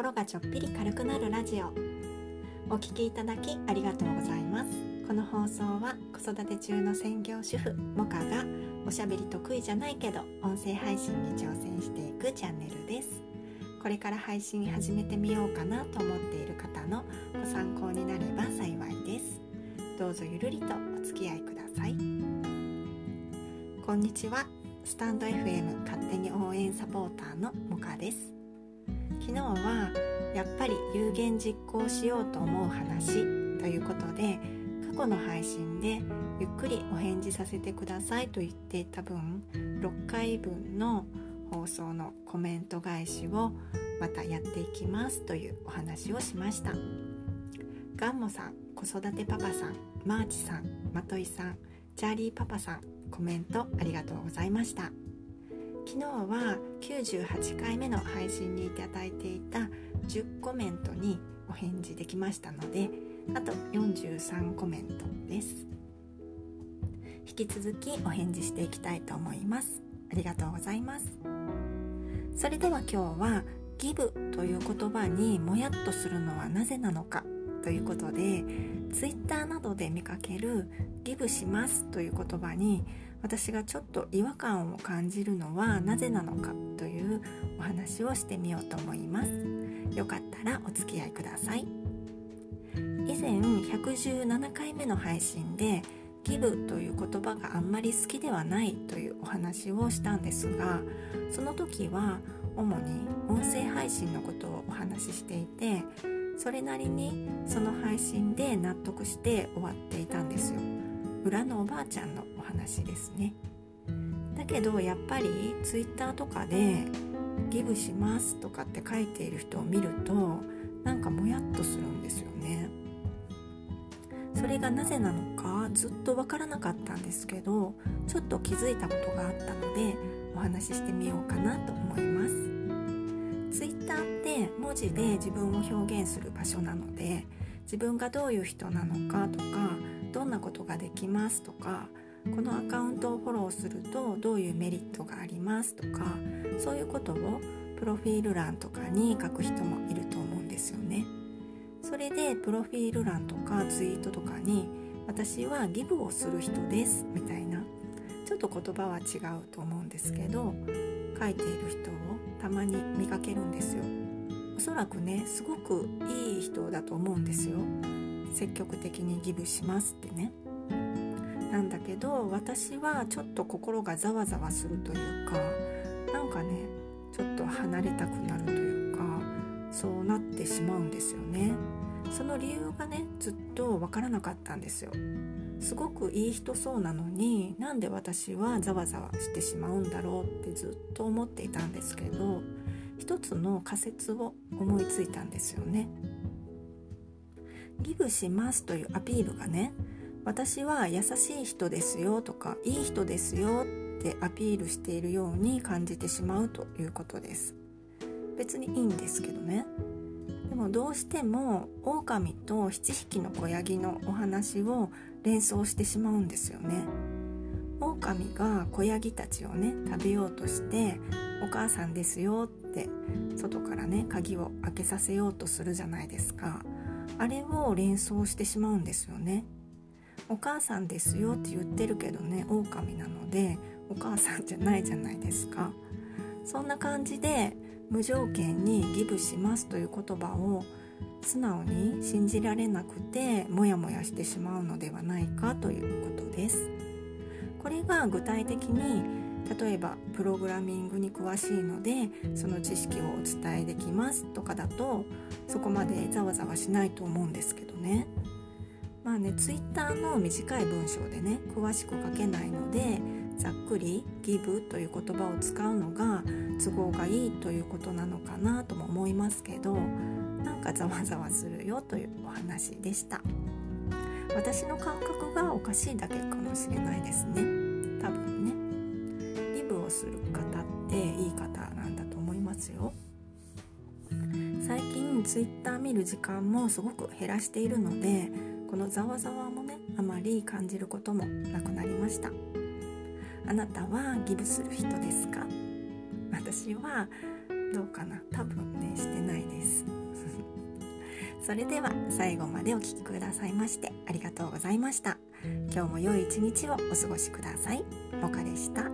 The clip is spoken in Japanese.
心がちょっぴり軽くなるラジオ。お聞きいただきありがとうございます。この放送は子育て中の専業主婦モカがおしゃべり得意じゃないけど音声配信に挑戦していくチャンネルです。これから配信始めてみようかなと思っている方のご参考になれば幸いです。どうぞゆるりとお付き合いください。こんにちは。スタンド FM 勝手に応援サポーターのモカです。昨日はやっぱり有言実行しようと思う話ということで過去の配信でゆっくりお返事させてくださいと言っていた分6回分の放送のコメント返しをまたやっていきますというお話をしました。ガンモさん子育てパパさんマーチさんまといさんチャーリーパパさんコメントありがとうございました。昨日は98回目の配信にいただいていた10コメントにお返事できましたのであと43コメントです。引き続きお返事していきたいと思います。ありがとうございます。それでは今日はギブという言葉にもやっとするのはなぜなのかということで Twitter などで見かけるギブしますという言葉に私がちょっと違和感を感じるのはなぜなのかというお話をしてみようと思います。よかったらお付き合いください。以前117回目の配信でギブという言葉があんまり好きではないというお話をしたんですがその時は主に音声配信のことをお話ししていてそれなりにその配信で納得して終わっていたんですよ。裏のおばあちゃんの話ですね。だけどやっぱり Twitter とかで「ギブします」とかって書いている人を見るとなんかもやっとするんですよね。それがなぜなのかずっとわからなかったんですけどちょっと気づいたことがあったのでお話ししてみようかなと思います。Twitter って文字で自分を表現する場所なので自分がどういう人なのかとかどんなことができますとかこのアカウントをフォローするとどういうメリットがありますとかそういうことをプロフィール欄とかに書く人もいると思うんですよね。それでプロフィール欄とかツイートとかに私はギブをする人ですみたいなちょっと言葉は違うと思うんですけど書いている人をたまに見かけるんですよ。おそらくねすごくいい人だと思うんですよ。積極的にギブしますってね。んだけど私はちょっと心がざわざわするというかなんかねちょっと離れたくなるというかそうなってしまうんですよね。その理由がねずっと分からなかったんですよ。すごくいい人そうなのになんで私はざわざわしてしまうんだろうってずっと思っていたんですけど一つの仮説を思いついたんですよね。ギブしますというアピールがね私は優しい人ですよとかいい人ですよってアピールしているように感じてしまうということです。別にいいんですけどね。でもどうしても狼と7匹の子ヤギのお話を連想してしまうんですよね。狼が子ヤギたちをね食べようとして「お母さんですよ」って外からね鍵を開けさせようとするじゃないですか。あれを連想してしまうんですよね。お母さんですよって言ってるけどね狼なのでお母さんじゃないじゃないですかそんな感じで無条件にギブしますという言葉を素直に信じられなくてモヤモヤしてしまうのではないかということです。これが具体的に例えばプログラミングに詳しいのでその知識をお伝えできますとかだとそこまでざわざわしないと思うんですけどね。まあねツイッターの短い文章でね詳しく書けないのでざっくり「ギブ」という言葉を使うのが都合がいいということなのかなとも思いますけどなんかざわざわするよというお話でした。私の感覚がおかしいだけかもしれないですね。多分ね。ギブをする方っていい方なんだと思いますよ。最近ツイッター見る時間もすごく減らしているのでこのざわざわもねあまり感じることもなくなりました。あなたはギブする人ですか？私はどうかな？多分ねしてないです。それでは最後までお聴きくださいましてありがとうございました。今日も良い一日をお過ごしください。もかでした。